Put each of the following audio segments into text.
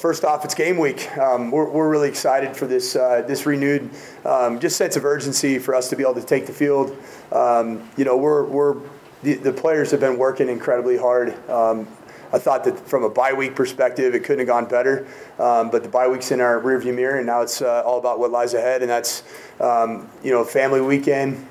First off, it's game week. Um, we're, we're really excited for this uh, this renewed um, just sense of urgency for us to be able to take the field. Um, you know, we're, we're the, the, players have been working incredibly hard. Um, I thought that from a bye week perspective, it couldn't have gone better. Um, but the bye week's in our rearview mirror, and now it's uh, all about what lies ahead, and that's um, you know family weekend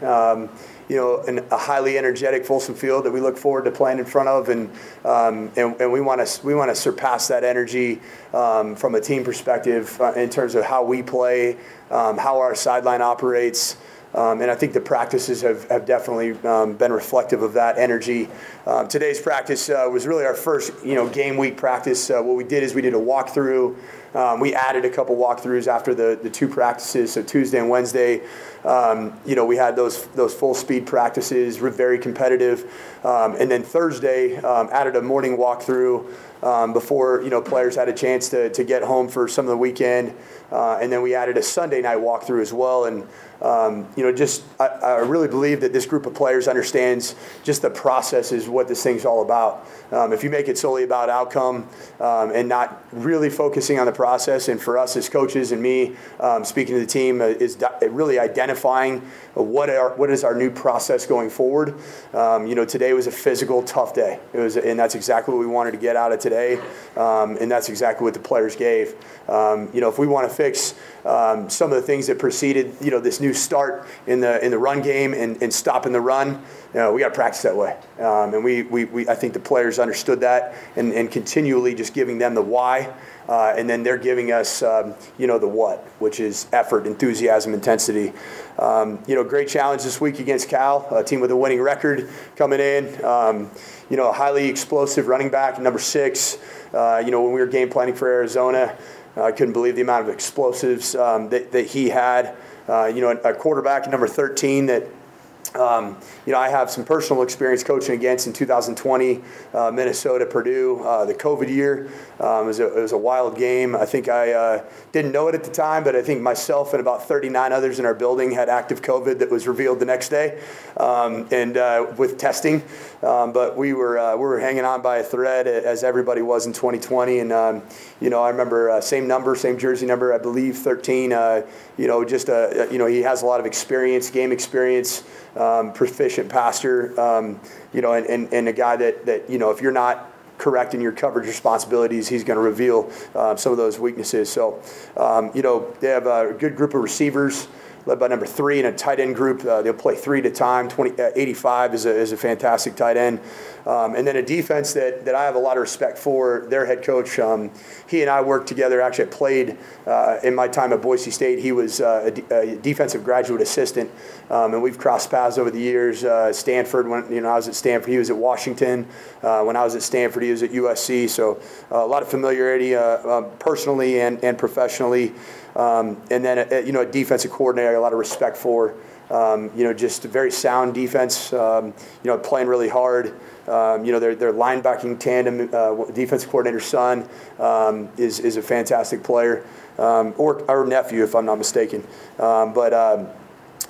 you know, an, a highly energetic Folsom Field that we look forward to playing in front of, and um, and, and, we want to we want to surpass that energy um, from a team perspective uh, in terms of how we play, um, how our sideline operates. Um, and I think the practices have, have definitely um, been reflective of that energy. Um, today's practice uh, was really our first, you know, game week practice. Uh, what we did is we did a walkthrough. Um, we added a couple walkthroughs after the, the two practices, so Tuesday and Wednesday. Um, you know, we had those those full speed practices, were very competitive, um, and then Thursday added a morning walkthrough before you know players had a chance to, to get home for some of the weekend, uh, and then we added a Sunday night walkthrough as well, and um, you know, just I, I, really believe that this group of players understands just the process is what this thing's all about. Um, if you make it solely about outcome um, and not really focusing on the process, and for us as coaches and me um, speaking to the team, uh, is really identifying what are what is our new process going forward. Um, you know, today was a physical, tough day. It was, and that's exactly what we wanted to get out of today, um, and that's exactly what the players gave. you know, if we want to fix some of the things that preceded, you know, this new start in the in the run game and, and stopping the run. You know, we got to practice that way, um, and we, we, we I think the players understood that, and, and continually just giving them the why. Uh, and then they're giving us, um, you know, the what, which is effort, enthusiasm, intensity. Um, you know, great challenge this week against Cal, a team with a winning record coming in. Um, you know, a highly explosive running back, number six. Uh, you know, when we were game planning for Arizona, I couldn't believe the amount of explosives um, that, that he had. Uh, you know, a quarterback number 13 that um, you know, I have some personal experience coaching against in 2020, uh, Minnesota, Purdue, uh, the COVID year. Um, it, was a, it, was a, wild game. I think I uh, didn't know it at the time, but I think myself and about 39 others in our building had active COVID that was revealed the next day, um, and uh, with testing. Um, but we were uh, we were hanging on by a thread as everybody was in 2020, and um, you know, I remember uh, same number, same jersey number, I believe 13. you know, just a, you know, he has a lot of experience, game experience um, proficient passer, um, you know, and, and, and, a guy that, that, you know, if you're not correct in your coverage responsibilities, he's going to reveal uh, some of those weaknesses. So, um, you know, they have a good group of receivers led by number three in a tight end group. Uh, they'll play three at a time. 20, uh, 85 is a, is a fantastic tight end. Um, and then a defense that, that I have a lot of respect for, their head coach. Um, he and I worked together, actually I played uh, in my time at Boise State. He was uh, a, defensive graduate assistant, um, and we've crossed paths over the years. Uh, Stanford, when you know I was at Stanford, he was at Washington. Uh, when I was at Stanford, he was at USC. So a lot of familiarity personally and, and professionally. Um, and then, a, you know, a defensive coordinator, a lot of respect for. Um, you know, just a very sound defense. Um, you know, playing really hard. Um, you know, their, their linebacking tandem, uh, defensive coordinator's son, um, is, is a fantastic player, um, or, our nephew, if I'm not mistaken. Um, but,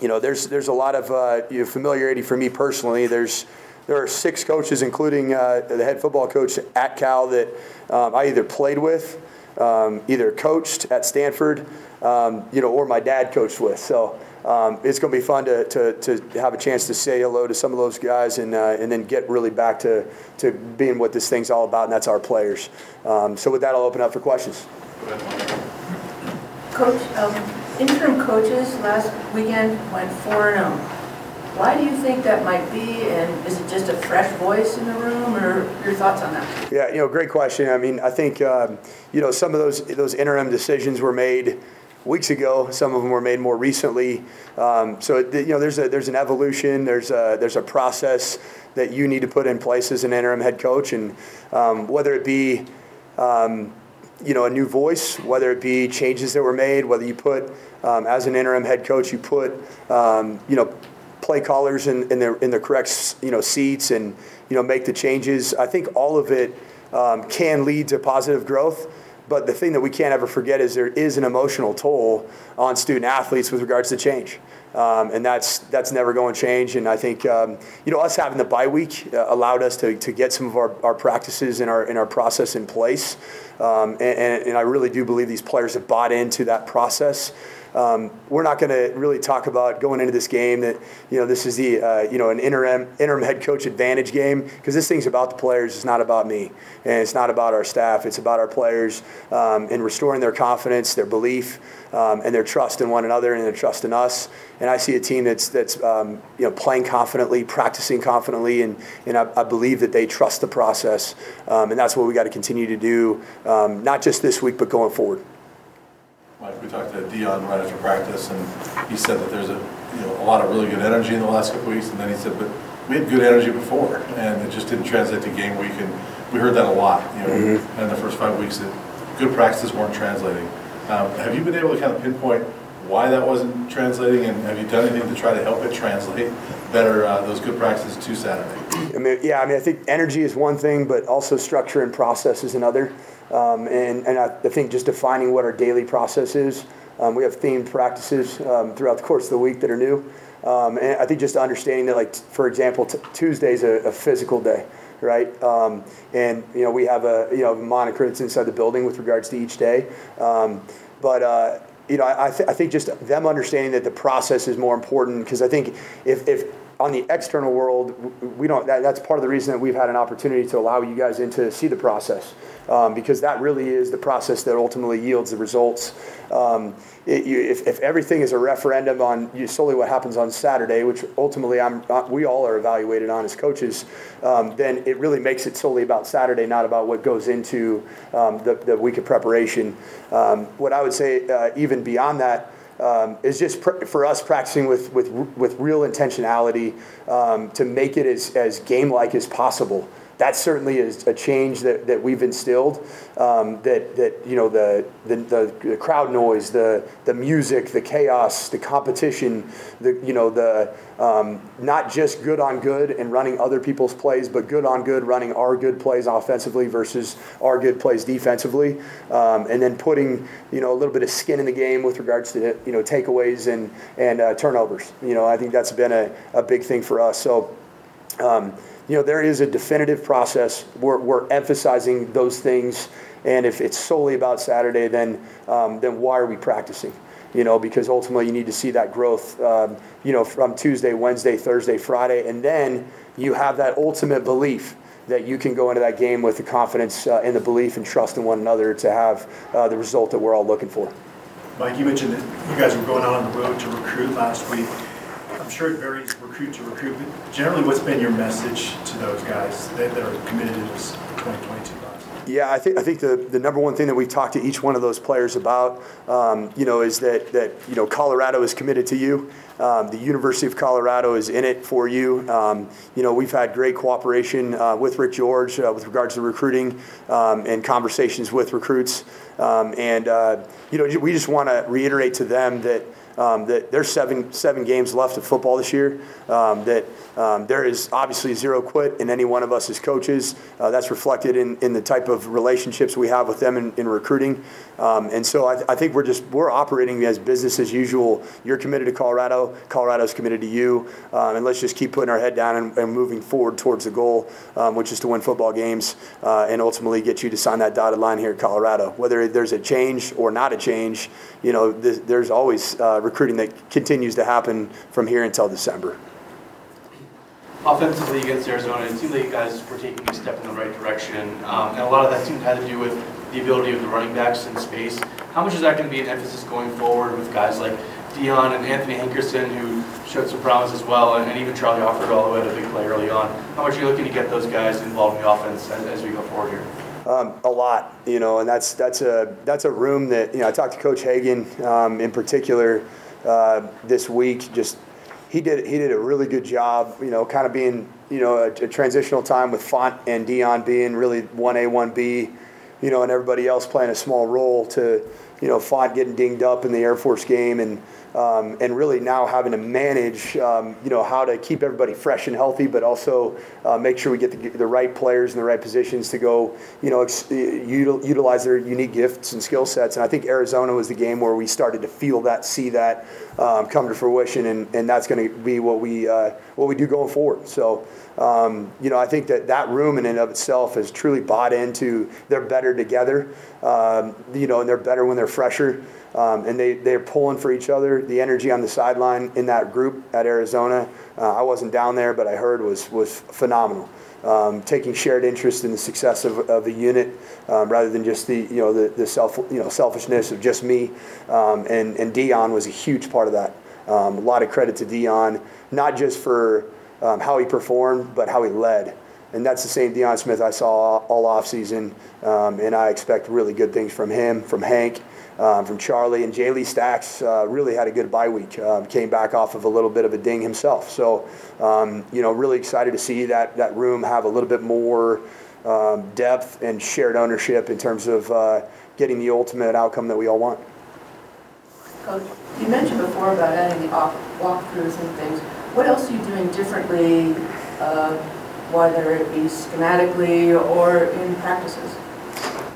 you know, there's, there's a lot of uh, you know, familiarity for me personally. There's, there are six coaches, including uh, the head football coach at Cal, that I either played with, either coached at Stanford, you know, or my dad coached with. So um, it's going to be fun to, to, to, have a chance to say hello to some of those guys and, uh, and then get really back to, to being what this thing's all about, and that's our players. Um, so, with that, I'll open up for questions. Coach, um, interim coaches last weekend went 4 0. Why do you think that might be, and is it just a fresh voice in the room, or your thoughts on that? Yeah, you know, great question. I mean, I think um, you know some of those those interim decisions were made weeks ago. Some of them were made more recently. Um, so you know, there's a there's an evolution. There's a there's a process that you need to put in place as an interim head coach, and um, whether it be um, you know a new voice, whether it be changes that were made, whether you put um, as an interim head coach, you put um, you know play callers in, in the in the correct you know seats and you know make the changes. I think all of it um, can lead to positive growth. But the thing that we can't ever forget is there is an emotional toll on student athletes with regards to change. Um, and that's that's never going to change. And I think um, you know us having the bye week uh, allowed us to, to get some of our, our practices and our in our process in place. Um, and, and, and I really do believe these players have bought into that process. Um, we're not going to really talk about going into this game that you know this is the uh, you know an interim interim head coach advantage game because this thing's about the players. It's not about me, and it's not about our staff. It's about our players um, and restoring their confidence, their belief, um, and their trust in one another and their trust in us. And I see a team that's that's um, you know playing confidently, practicing confidently, and and I, I believe that they trust the process, um, and that's what we got to continue to do, um, not just this week but going forward. Mike, we talked to Deion right after practice, and he said that there's a, you know, a lot of really good energy in the last couple weeks, and then he said, but we had good energy before, and it just didn't translate to game week, and we heard that a lot, you know, Mm-hmm. in the first five weeks, that good practices weren't translating. Um, Have you been able to kind of pinpoint why that wasn't translating, and have you done anything to try to help it translate better, uh, those good practices to Saturday? I mean, yeah, I mean, I think energy is one thing, but also structure and process is another. Um, and and I, think just defining what our daily process is. Um, we have themed practices um, throughout the course of the week that are new. Um, and I think just understanding that, like, for example, t- Tuesday's a, a physical day, right? Um, and, you know, we have a, you know, moniker that's inside the building with regards to each day. Um, but, uh, you know, I, I, th- I think just them understanding that the process is more important because I think if, if on the external world, we don't. That, that's part of the reason that we've had an opportunity to allow you guys in to see the process, um, because that really is the process that ultimately yields the results. Um, it, you, if, if everything is a referendum on you, solely what happens on Saturday, which ultimately I'm, uh, we all are evaluated on as coaches, um, then it really makes it solely about Saturday, not about what goes into um, the, the week of preparation. Um, what I would say, uh, even beyond that um, is just pr- for us practicing with, with, with real intentionality um, to make it as, as game like as possible. That certainly is a change that, that we've instilled. Um, that, that you know the, the, the crowd noise, the, the music, the chaos, the competition, the you know the um, not just good on good and running other people's plays, but good on good running our good plays offensively versus our good plays defensively, um, and then putting you know a little bit of skin in the game with regards to you know takeaways and and uh, turnovers. You know I think that's been a, a big thing for us. So. Um, you know, there is a definitive process. We're, we're emphasizing those things, and if it's solely about Saturday, then um, then why are we practicing? You know, because ultimately you need to see that growth. Um, you know, from Tuesday, Wednesday, Thursday, Friday, and then you have that ultimate belief that you can go into that game with the confidence uh, and the belief and trust in one another to have uh, the result that we're all looking for. Mike, you mentioned that you guys were going out on the road to recruit last week. I'm sure it varies recruit to recruit, but generally, what's been your message to those guys that, that are committed to this 2022? Yeah, I think I think the, the number one thing that we've talked to each one of those players about, um, you know, is that that you know Colorado is committed to you. Um, the University of Colorado is in it for you. Um, you know, we've had great cooperation uh, with Rick George uh, with regards to recruiting um, and conversations with recruits. Um, and uh, you know, we just want to reiterate to them that. Um, that there's seven seven games left of football this year. Um, that um, there is obviously zero quit in any one of us as coaches. Uh, that's reflected in, in the type of relationships we have with them in, in recruiting. Um, and so I, I think we're just we're operating as business as usual. You're committed to Colorado. Colorado's committed to you. Um, and let's just keep putting our head down and, and moving forward towards the goal, um, which is to win football games uh, and ultimately get you to sign that dotted line here in Colorado. Whether there's a change or not a change, you know, th- there's always uh, recruiting that continues to happen from here until December. Offensively against Arizona, it seemed like you guys were taking a step in the right direction, um, and a lot of that seemed to have to do with the ability of the running backs in space. How much is that going to be an emphasis going forward with guys like Deion and Anthony Hankerson, who showed some promise as well, and, and even Charlie Offerdahl all the way to big play early on? How much are you looking to get those guys involved in the offense as, as we go forward here? Um, a lot, you know, and that's that's a that's a room that you know. I talked to Coach Hagan um, in particular uh, this week. Just he did he did a really good job, you know, kind of being you know a, a transitional time with Font and Deion being really one A one B. you know, and everybody else playing a small role to, you know, Font getting dinged up in the Air Force game and, um, and really now having to manage, um, you know, how to keep everybody fresh and healthy, but also uh, make sure we get the, the right players in the right positions to go, you know, ex- utilize their unique gifts and skill sets. And I think Arizona was the game where we started to feel that, see that um, come to fruition, and, and that's going to be what we uh, what we do going forward. So. Um, you know, I think that that room in and of itself has truly bought into. They're better together, um, you know, and they're better when they're fresher um, and they, they're pulling for each other. The energy on the sideline in that group at Arizona, uh, I wasn't down there, but I heard was, was phenomenal. Um, taking shared interest in the success of, of the unit um, rather than just the you know the, the self you know selfishness of just me um, and and Deion was a huge part of that um, a lot of credit to Deion not just for um, how he performed but how he led and that's the same Deion Smith I saw all off season um, and I expect really good things from him from Hank um, from Charlie. And Jayle Stacks uh, really had a good bye week. Uh, came back off of a little bit of a ding himself. So, um, you know, really excited to see that, that room have a little bit more um, depth and shared ownership in terms of uh, getting the ultimate outcome that we all want. Coach, you mentioned before about adding the walkthroughs and things. What else are you doing differently, uh, whether it be schematically or in practices?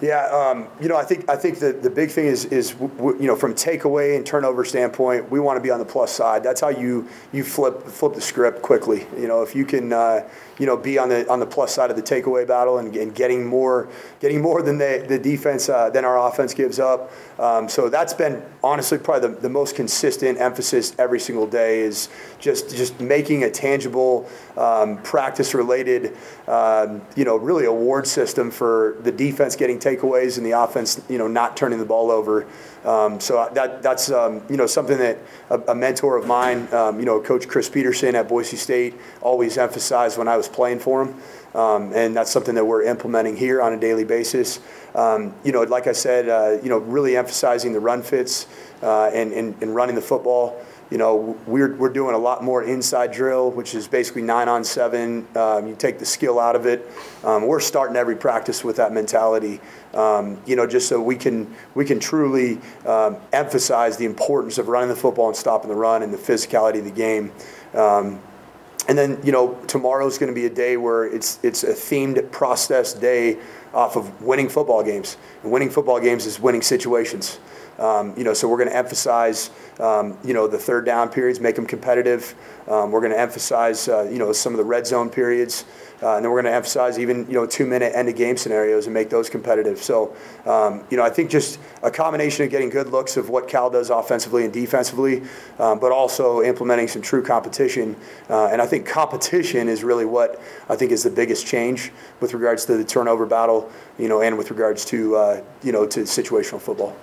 Yeah, um, you know, I think I think the, the big thing is is w- you know from takeaway and turnover standpoint, we want to be on the plus side. That's how you you flip flip the script quickly. You know, if you can uh, you know be on the on the plus side of the takeaway battle and, and getting more getting more than the the defense uh, than our offense gives up. Um, so that's been honestly probably the, the most consistent emphasis every single day is just just making a tangible um, practice related um, you know really award system for the defense getting takeaways and the offense you know not turning the ball over. Um, so that that's um, you know something that a, a mentor of mine, um, you know, Coach Chris Petersen at Boise State, always emphasized when I was playing for him, um, and that's something that we're implementing here on a daily basis. Um, you know, like I said, uh, you know, really emphasizing the run fits uh, and, and and running the football you know, we're, we're doing a lot more inside drill, which is basically nine on seven. Um, you take the skill out of it. Um, we're starting every practice with that mentality, um, you know, just so we can we can truly um, emphasize the importance of running the football and stopping the run and the physicality of the game. Um, and then you know tomorrow's going to be a day where it's it's a themed process day off of winning football games. And winning football games is winning situations. Um, you know, so we're going to emphasize, um, you know, the third down periods, make them competitive. Um, we're going to emphasize, uh, you know, some of the red zone periods, uh, and then we're going to emphasize even, you know, two-minute end-of-game scenarios and make those competitive. So, um, you know, I think just a combination of getting good looks of what Cal does offensively and defensively, um, but also implementing some true competition. Uh, and I think competition is really what I think is the biggest change with regards to the turnover battle, you know, and with regards to, uh, you know, to situational football.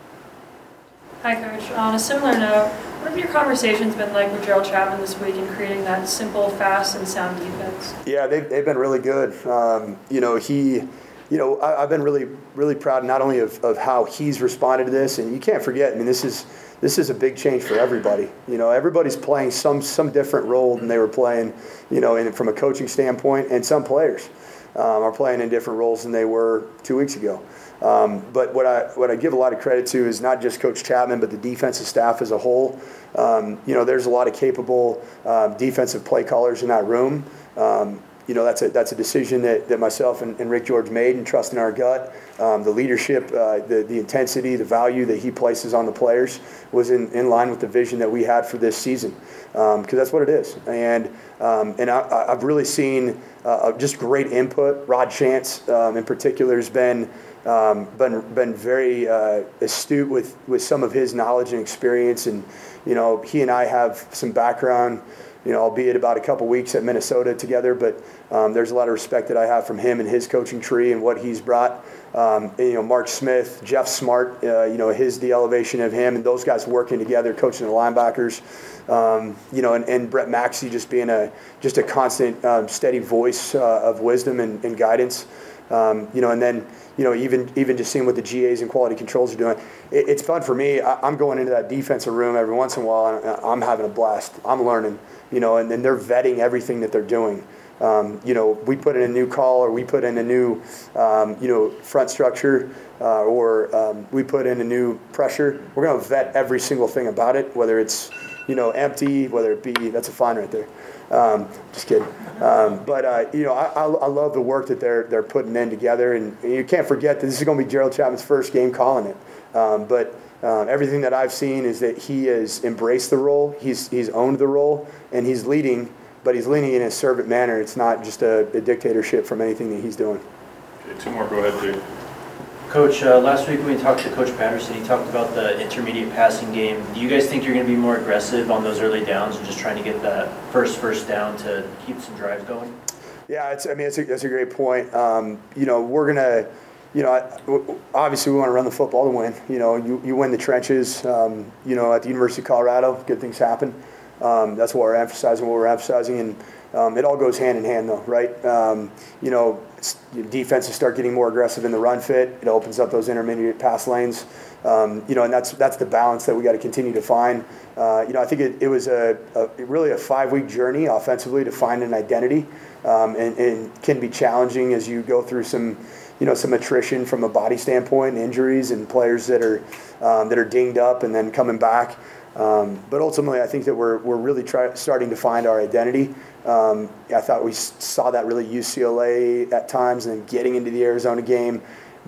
Hi, Coach. On a similar note, what have your conversations been like with Gerald Chapman this week in creating that simple, fast, and sound defense? Yeah, they've, they've been really good. Um, you know, he, you know, I, have been really, really proud not only of, of how he's responded to this, and you can't forget, I mean, this is this is a big change for everybody. You know, everybody's playing some some different role than they were playing, you know, in, from a coaching standpoint, and some players um, are playing in different roles than they were two weeks ago. Um, but what I what I give a lot of credit to is not just Coach Chapman, but the defensive staff as a whole. Um, you know, there's a lot of capable uh, defensive play callers in that room. Um, you know, that's a that's a decision that, that myself and, and Rick George made and trusting our gut. Um, the leadership, uh, the the intensity, the value that he places on the players was in, in line with the vision that we had for this season, because um, that's what it is. And um, and I, have really seen uh, just great input. Rod Chance, in particular, has been um, been been very uh, astute with with some of his knowledge and experience, and you know he and I have some background, you know, albeit about a couple weeks at Minnesota together, but um, there's a lot of respect that I have from him and his coaching tree and what he's brought. Um, and, you know, Mark Smith, Jeff Smart, uh, you know, his the elevation of him and those guys working together, coaching the linebackers. Um, you know, and, and Brett Maxie just being a just a constant, um, steady voice uh, of wisdom and, and guidance. Um, you know, and then you know, even even just seeing what the GAs and quality controls are doing, it, it's fun for me. I, am going into that defensive room every once in a while, and I'm having a blast. I'm learning, you know, and, then they're vetting everything that they're doing. um, you know, we put in a new call or we put in a new, um, you know, front structure uh, or um, we put in a new pressure, we're going to vet every single thing about it, whether it's, you know, empty, whether it be, that's a fine right there. Um, just kidding. Um, but, uh, you know, I, I, I love the work that they're, they're putting in together. And you can't forget that this is going to be Gerald Chapman's first game calling it. Um, but um, everything that I've seen is that he has embraced the role, he's, he's owned the role, and he's leading, but he's leading in a servant manner. It's not just a, a dictatorship from anything that he's doing. Okay, two more, go ahead, Jake. Coach, uh, last week when we talked to Coach Patterson, he talked about the intermediate passing game. Do you guys think you're going to be more aggressive on those early downs and just trying to get that first first down to keep some drives going? Yeah, it's, I mean, it's a, that's a great point. Um, you know, we're going to, you know, obviously we want to run the football to win. You know, you, you win the trenches. Um, you know, at the University of Colorado, good things happen. Um, that's what we're emphasizing, what we're emphasizing. And um, it all goes hand in hand, though, right? Um, you know, defenses start getting more aggressive in the run fit. It opens up those intermediate pass lanes. Um, you know, and that's that's the balance that we got to continue to find. Uh, you know, I think it, it was a, a really a five week journey offensively to find an identity, um, and, and can be challenging as you go through some, you know, some attrition from a body standpoint, injuries, and players that are um, that are dinged up and then coming back. Um, but ultimately, I think that we're, we're really try, starting to find our identity. Um, I thought we saw that really UCLA at times, and then getting into the Arizona game.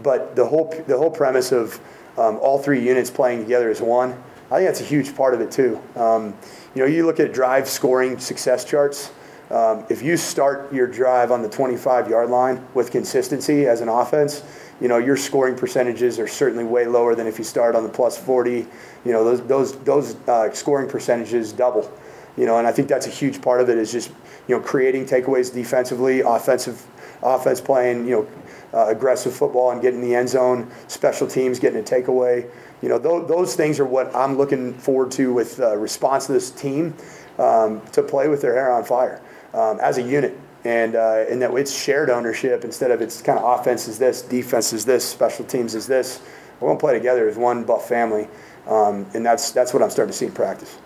But the whole the whole premise of um, all three units playing together as one, I think that's a huge part of it too. Um, you know, you look at drive scoring success charts. Um, if you start your drive on the 25 yard line with consistency as an offense, you know your scoring percentages are certainly way lower than if you start on the plus 40. You know those those those uh, scoring percentages double. You know, and I think that's a huge part of it is just you know creating takeaways defensively, offensive offense playing you know uh, aggressive football and getting the end zone, special teams getting a takeaway. You know those, those things are what I'm looking forward to with uh, response to this team um, to play with their hair on fire um, as a unit and uh, and that it's shared ownership instead of it's kind of offense is this, defense is this, special teams is this. We're gonna play together as one Buff family, um, and that's that's what I'm starting to see in practice.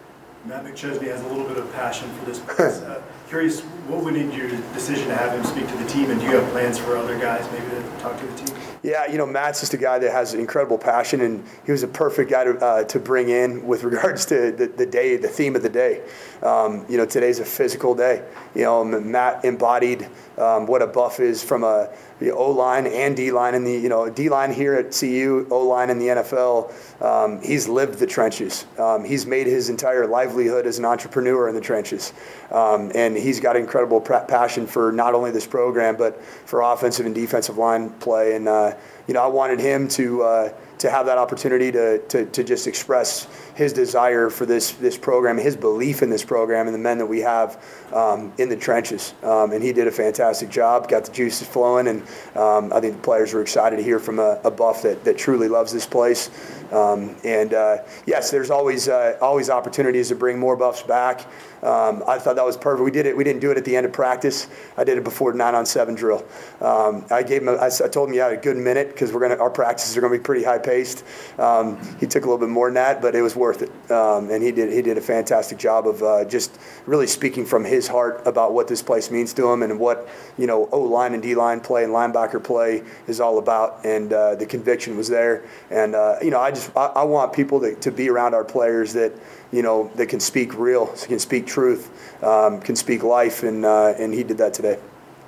Matt McChesney has a little bit of passion for this. Uh, Curious, what would in your decision to have him speak to the team, and do you have plans for other guys maybe to talk to the team? Yeah, you know, Matt's just a guy that has incredible passion, and he was a perfect guy to, uh, to bring in with regards to the, the day, the theme of the day. Um, you know, today's a physical day. You know, Matt embodied um, what a buff is from a the O line and D line in the you know D line here at CU, O line in the NFL. Um, he's lived the trenches. Um, he's made his entire livelihood as an entrepreneur in the trenches, um, and he's got incredible passion for not only this program but for offensive and defensive line play. And uh, you know, I wanted him to. Uh, to have that opportunity to, to, to just express his desire for this this program, his belief in this program, and the men that we have um, in the trenches. Um, and he did a fantastic job, got the juices flowing, and um, I think the players were excited to hear from a, a buff that, that truly loves this place. Um, and uh, yes, there's always uh, always opportunities to bring more buffs back. Um, I thought that was perfect. We did it. We didn't do it at the end of practice. I did it before nine on seven drill. Um, I gave him. A, I, I told him you had a good minute because we're gonna. Our practices are gonna be pretty high paced. Um, he took a little bit more than that, but it was worth it. Um, and he did. He did a fantastic job of uh, just really speaking from his heart about what this place means to him and what you know O line and D line play and linebacker play is all about. And uh, the conviction was there. And uh, you know, I just I, I want people to, to be around our players that you know that can speak real, can speak truth, um, can speak life, and uh, and he did that today.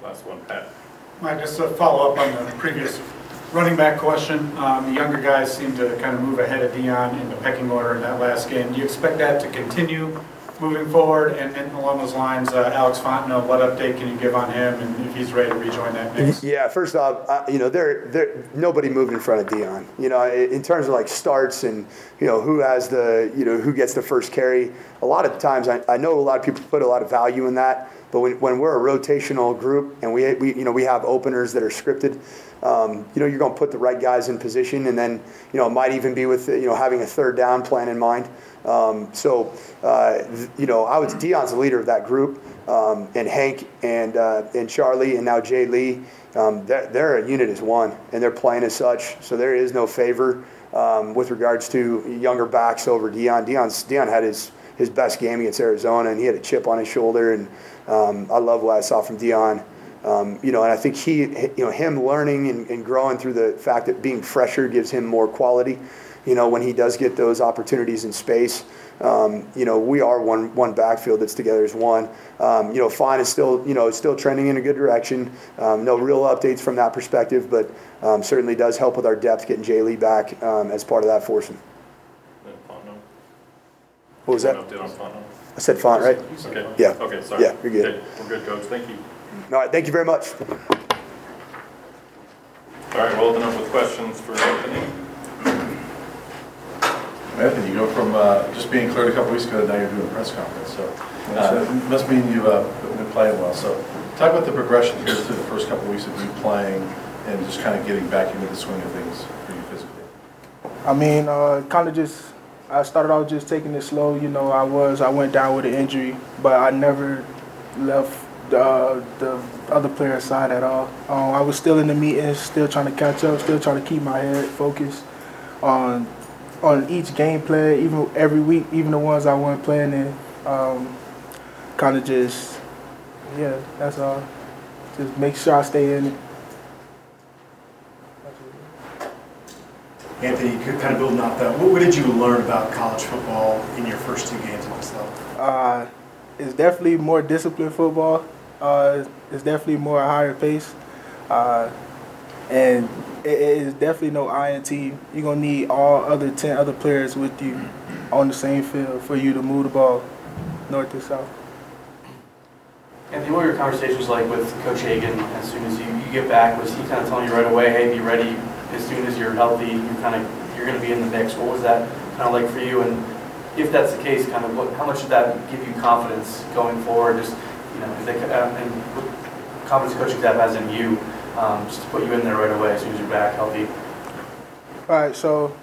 Last one, Pat. Mike, just to follow up on the previous running back question, um, the younger guys seem to kind of move ahead of Deion in the pecking order in that last game. Do you expect that to continue moving forward? And and along those lines, uh, Alex Fontenot, what update can you give on him and if he's ready to rejoin that mix? Yeah, first off, uh, you know, there, there, nobody moved in front of Deion. You know, in terms of like starts and you know who has the, you know, who gets the first carry. A lot of times, I, I know a lot of people put a lot of value in that. But when, when we're a rotational group and we, we, you know, we have openers that are scripted, um, you know, you're going to put the right guys in position, and then, you know, it might even be with, you know, having a third down plan in mind. Um, so, uh, you know, I was Deion's the leader of that group, um, and Hank and uh, and Charlie and now Jay Lee, um, they're, they're a unit as one, and they're playing as such. So there is no favor um, with regards to younger backs over Deion. Deion's Deion had his his best game against Arizona, and he had a chip on his shoulder. And um, I love what I saw from Deion. Um, you know, and I think he, you know, him learning and, and growing through the fact that being fresher gives him more quality. You know, when he does get those opportunities in space, um, you know, we are one one backfield that's together as one. Um, you know, Font is still, you know, still trending in a good direction. Um, no real updates from that perspective, but um, certainly does help with our depth getting Jay Lee back um, as part of that foursome. Then Fontenot. What was that? Update on Fontenot? I said Font, right? Okay. Yeah. Okay, sorry. Yeah, you're good. Okay, We're good, coach, thank you. All right, thank you very much. All right, we'll open up with questions for Anthony. Anthony, you go from uh, just being cleared a couple weeks ago, to now you're doing a press conference, so uh, it must mean you've uh, been playing well. So talk about the progression here through the first couple weeks of you playing and just kind of getting back into the swing of things for you physically. I mean, uh, kind of just, I started off just taking it slow. You know, I was, I went down with an injury, but I never left the, the other player's side at all. Um, I was still in the meetings, still trying to catch up, still trying to keep my head focused on on each game plan, even every week, even the ones I wasn't playing in. Um, kind of just, yeah, that's all. Just make sure I stay in it. Anthony, kind of building off that, what, what did you learn about college football in your first two games against them? Uh, it's definitely more disciplined football. Uh, it's definitely more a higher pace. Uh, and it, it is definitely no INT. You're going to need all other 10 other players with you on the same field for you to move the ball north to south. Anthony, what were your conversations like with Coach Hagan as soon as you, you get back? Was he kind of telling you right away, hey, be ready as soon as you're healthy, you're kind of, you're going to be in the mix? What was that kind of like for you? And if that's the case, kind of what, how much did that give you confidence going forward? Just, you know, they, uh, and what confidence coaching staff has in you, um, just to put you in there right away as soon as you're back healthy? All right, so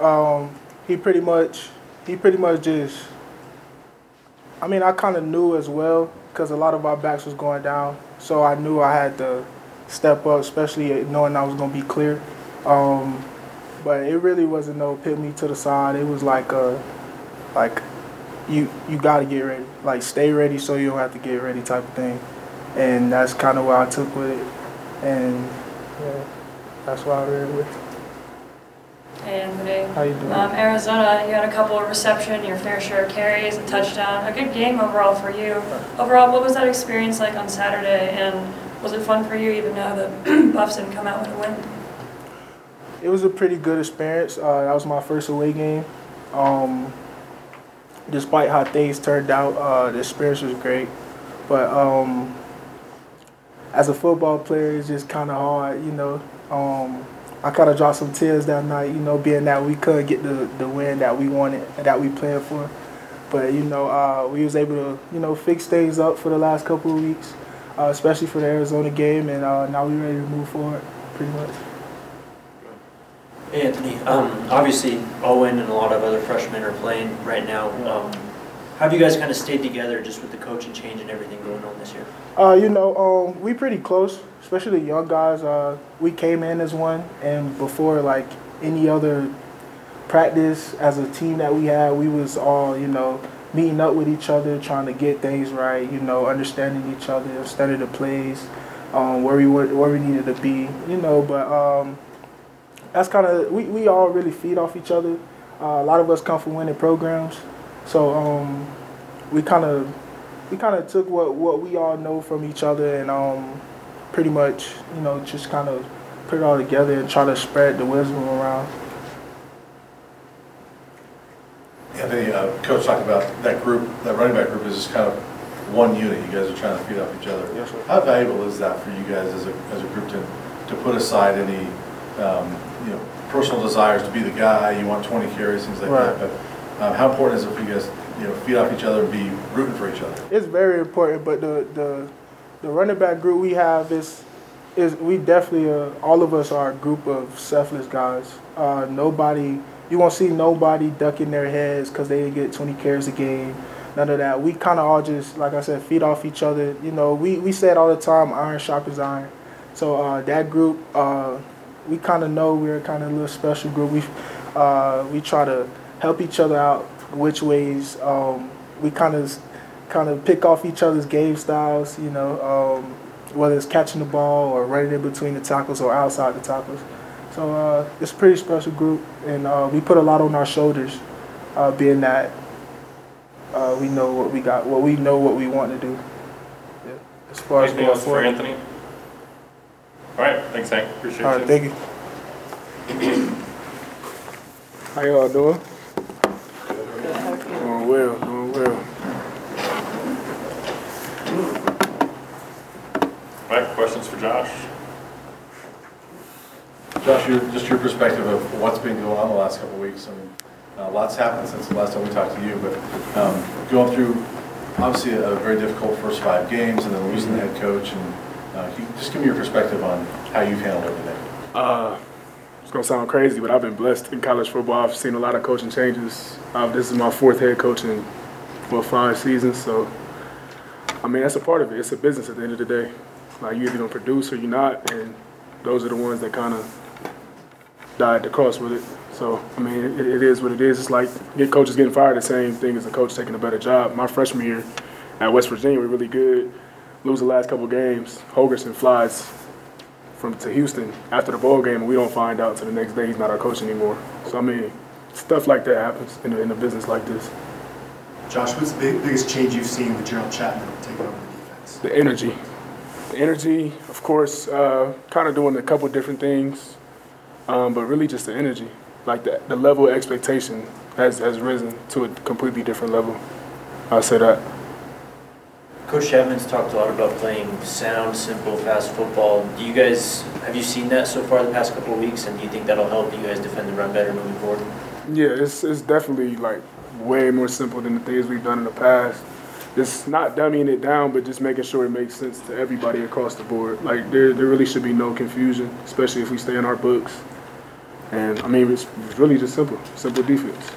um, he pretty much he pretty much just. I mean, I kind of knew as well because a lot of our backs was going down, so I knew I had to step up, especially knowing I was gonna be clear. Um, but it really wasn't no pit me to the side. It was like a like you you got to get ready, like stay ready so you don't have to get ready type of thing, and that's kind of what I took with it, and yeah, that's why I ran with. it. Hey, Anthony. How you doing? Um, Arizona, you had a couple of reception, your fair share of carries, a touchdown, a good game overall for you. Overall, what was that experience like on Saturday, and was it fun for you even though the Buffs didn't come out with a win? It was a pretty good experience. Uh, that was my first away game. Um, despite how things turned out, uh, the experience was great. But um, as a football player, it's just kind of hard, you know. Um, I kind of dropped some tears that night, you know, being that we couldn't get the, the win that we wanted that we planned for. But you know, uh, we was able to, you know, fix things up for the last couple of weeks, uh, especially for the Arizona game, and uh, now we're ready to move forward, pretty much. Hey, Anthony, um, obviously Owen and a lot of other freshmen are playing right now. Um, how have you guys kind of stayed together just with the coaching change and everything going on this year? Uh, you know, um, we pretty close, especially the young guys. Uh, we came in as one, and before like any other practice as a team that we had, we was all you know meeting up with each other, trying to get things right. You know, understanding each other, understanding the plays, um, where we were, where we needed to be. You know, but um, that's kind of we, we all really feed off each other. Uh, a lot of us come from winning programs, so um, we kind of we kind of took what, what we all know from each other and um, pretty much, you know, just kind of put it all together and try to spread the wisdom around. Anthony, uh, Coach talked about that group, that running back group is just kind of one unit. You guys are trying to feed off each other. Yes, sir. How valuable is that for you guys as a, as a group to, to put aside any, um, you know, personal desires to be the guy, you want 20 carries, things like that? Right. But um, how important is it for you guys, you know, feed off each other and be rooting for each other? It's very important, but the the, the running back group we have is is we definitely uh, all of us are a group of selfless guys. Uh, nobody you won't see nobody ducking their heads because they didn't get 20 carries a game. None of that. We kind of all just like I said, feed off each other. You know, we we say it all the time, iron sharpens iron. So uh, that group, uh, we kind of know we're kind of a little special group. We uh, we try to help each other out which ways um, we kind of kind of pick off each other's game styles. You know, um, whether it's catching the ball or running in between the tackles or outside the tackles. So uh, it's a pretty special group, and uh, we put a lot on our shoulders, uh, being that uh, we know what we got, what we know what we want to do. Yeah. As far as Anything going else for. Anthony? All right, thanks Hank, appreciate All you. thank you. How y'all doing? Doing well, doing well. All right, questions for Josh? Josh, your, just your perspective of what's been going on the last couple of weeks. I mean, uh, lots happened since the last time we talked to you, but um, going through, obviously, a very difficult first five games, and then losing the head coach, and uh, just give me your perspective on how you've handled everything. Uh, it's gonna sound crazy, but I've been blessed in college football. I've seen a lot of coaching changes. Uh, this is my fourth head coach in five seasons, so I mean that's a part of it. It's a business at the end of the day. Like you either gonna produce or you're not, and those are the ones that kind of die at the cross with it. So I mean, it, it is what it is. It's like get coaches getting fired. The same thing as a coach taking a better job. My freshman year at West Virginia, we were really good. Lose the last couple games. Holgorsen flies from to Houston after the bowl game, and we don't find out until the next day he's not our coach anymore. So I mean, stuff like that happens in a, in a business like this. Josh, what's the big- biggest change you've seen with Gerald Chapman taking over the defense? The energy, the energy, of course, uh, kind of doing a couple different things, um, but really just the energy, like the the level of expectation has has risen to a completely different level. I'll say that. Coach Chapman's talked a lot about playing sound, simple, fast football. Do you guys, have you seen that so far the past couple of weeks, and do you think that'll help you guys defend the run better moving forward? Yeah, it's it's definitely like way more simple than the things we've done in the past. It's not dumbing it down, but just making sure it makes sense to everybody across the board. Like there, there really should be no confusion, especially if we stay in our books. And I mean, it's, really just simple, simple defense.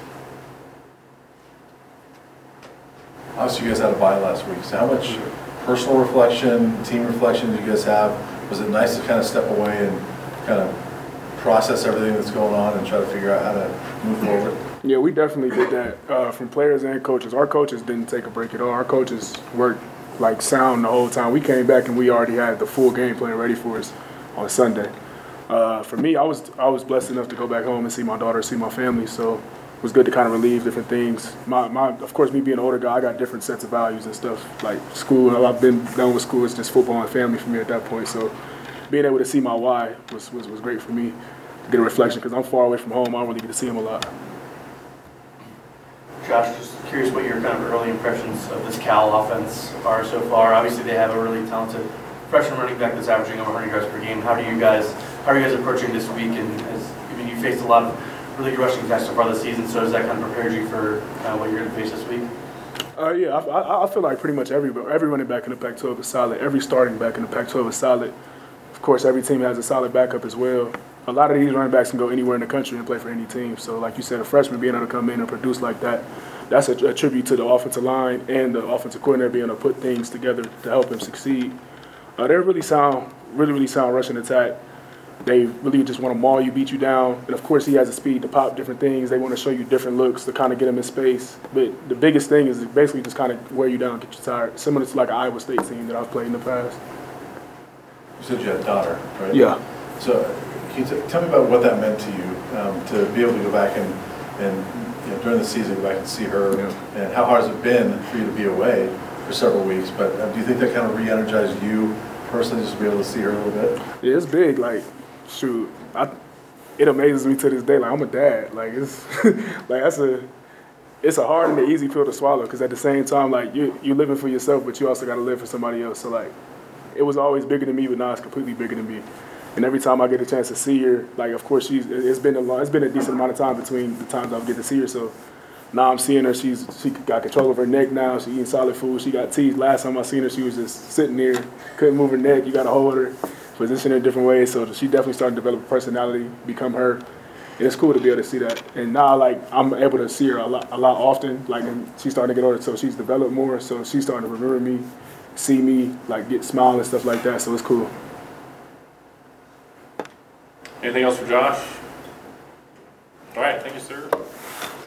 Obviously, you guys had a bye last week, so how much personal reflection, team reflection did you guys have? Was it nice to kind of step away and kind of process everything that's going on and try to figure out how to move forward? Yeah, we definitely did that uh, from players and coaches. Our coaches didn't take a break at all. Our coaches worked like sound the whole time. We came back and we already had the full game plan ready for us on Sunday. Uh, for me, I was I was blessed enough to go back home and see my daughter, see my family. So it was good to kind of relieve different things. My, my of course, me being an older guy, I got different sets of values and stuff. Like school, I've been done with school. It's just football and family for me at that point. So being able to see my why was was, was great for me to get a reflection because I'm far away from home. I don't really get to see him a lot. Josh, just curious what your kind of early impressions of this Cal offense are so far. Obviously, they have a really talented freshman running back that's averaging over 100 yards per game. How do you guys, how are you guys approaching this week? And as, I mean, you faced a lot of really good rushing attacks so far this season, so does that kind of prepare you for uh, what you're going to face this week? Uh, yeah, I, I, I feel like pretty much every every running back in the Pac-12 is solid. Every starting back in the Pac-12 is solid. Of course, every team has a solid backup as well. A lot of these running backs can go anywhere in the country and play for any team. So, like you said, a freshman being able to come in and produce like that, that's a, a tribute to the offensive line and the offensive coordinator being able to put things together to help him succeed. Uh, they're really sound, really, really sound rushing attack. They really just want to maul you, beat you down. And of course, he has the speed to pop different things. They want to show you different looks to kind of get him in space. But the biggest thing is basically just kind of wear you down, get you tired. Similar to like an Iowa State team that I've played in the past. You said you had a daughter, right? Yeah. So can you t- tell me about what that meant to you, um, to be able to go back and, and, you know, during the season, go back and see her? Yeah. And how hard has it been for you to be away for several weeks? But uh, do you think that kind of re-energized you personally, just to be able to see her a little bit? Yeah, it's big. Like, shoot, I, it amazes me to this day. Like, I'm a dad. Like, it's like that's a, it's a hard and an easy pill to swallow. Because at the same time, like you you living for yourself, but you also got to live for somebody else. So like, it was always bigger than me, but now it's completely bigger than me. And every time I get a chance to see her, like, of course, she's it's been a long, it's been a decent amount of time between the times I get to see her. So now I'm seeing her. She's she got control of her neck now. She eating solid food. She got teeth. Last time I seen her, she was just sitting there, couldn't move her neck. You got to hold her, position in different ways. So she definitely started to develop a personality, become her. And it's cool to be able to see that. And now, like, I'm able to see her a lot, a lot often. Like, and she's starting to get older, so she's developed more. So she's starting to remember me, see me, like, get smile and stuff like that. So it's cool. Anything else for Josh? All right, thank you, sir.